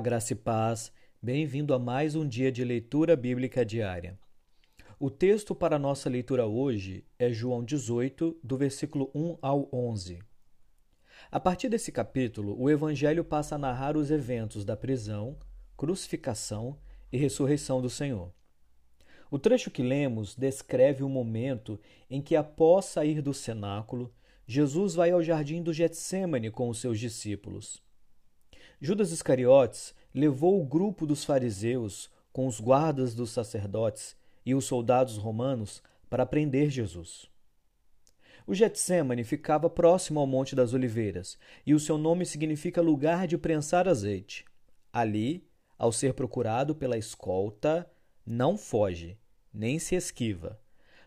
Graça e paz, bem-vindo a mais um dia de leitura bíblica diária. O texto para nossa leitura hoje é João 18, do versículo 1 ao 11. A partir desse capítulo, o Evangelho passa a narrar os eventos da prisão, crucificação e ressurreição do Senhor. O trecho que lemos descreve o momento em que, após sair do cenáculo, Jesus vai ao jardim do Getsemane com os seus discípulos. Judas Iscariotes levou o grupo dos fariseus com os guardas dos sacerdotes e os soldados romanos para prender Jesus. O Getsemane ficava próximo ao Monte das Oliveiras, e o seu nome significa lugar de prensar azeite. Ali, ao ser procurado pela escolta, não foge, nem se esquiva,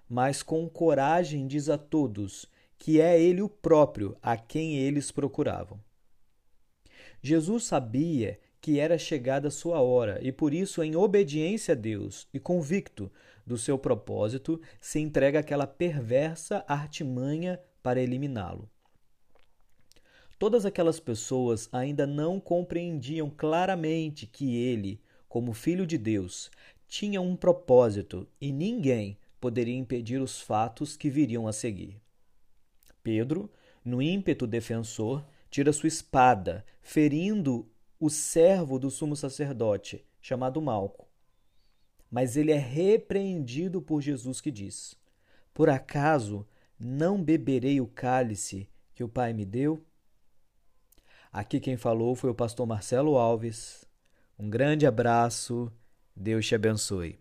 mas com coragem diz a todos que é ele o próprio a quem eles procuravam. Jesus sabia que era chegada a sua hora e por isso, em obediência a Deus e convicto do seu propósito, se entrega àquela perversa artimanha para eliminá-lo. Todas aquelas pessoas ainda não compreendiam claramente que ele, como filho de Deus, tinha um propósito e ninguém poderia impedir os fatos que viriam a seguir. Pedro, no ímpeto defensor, tira sua espada, ferindo o servo do sumo sacerdote, chamado Malco. Mas ele é repreendido por Jesus que diz: Por acaso não beberei o cálice que o Pai me deu? Aqui quem falou foi o pastor Marcelo Alves. Um grande abraço, Deus te abençoe.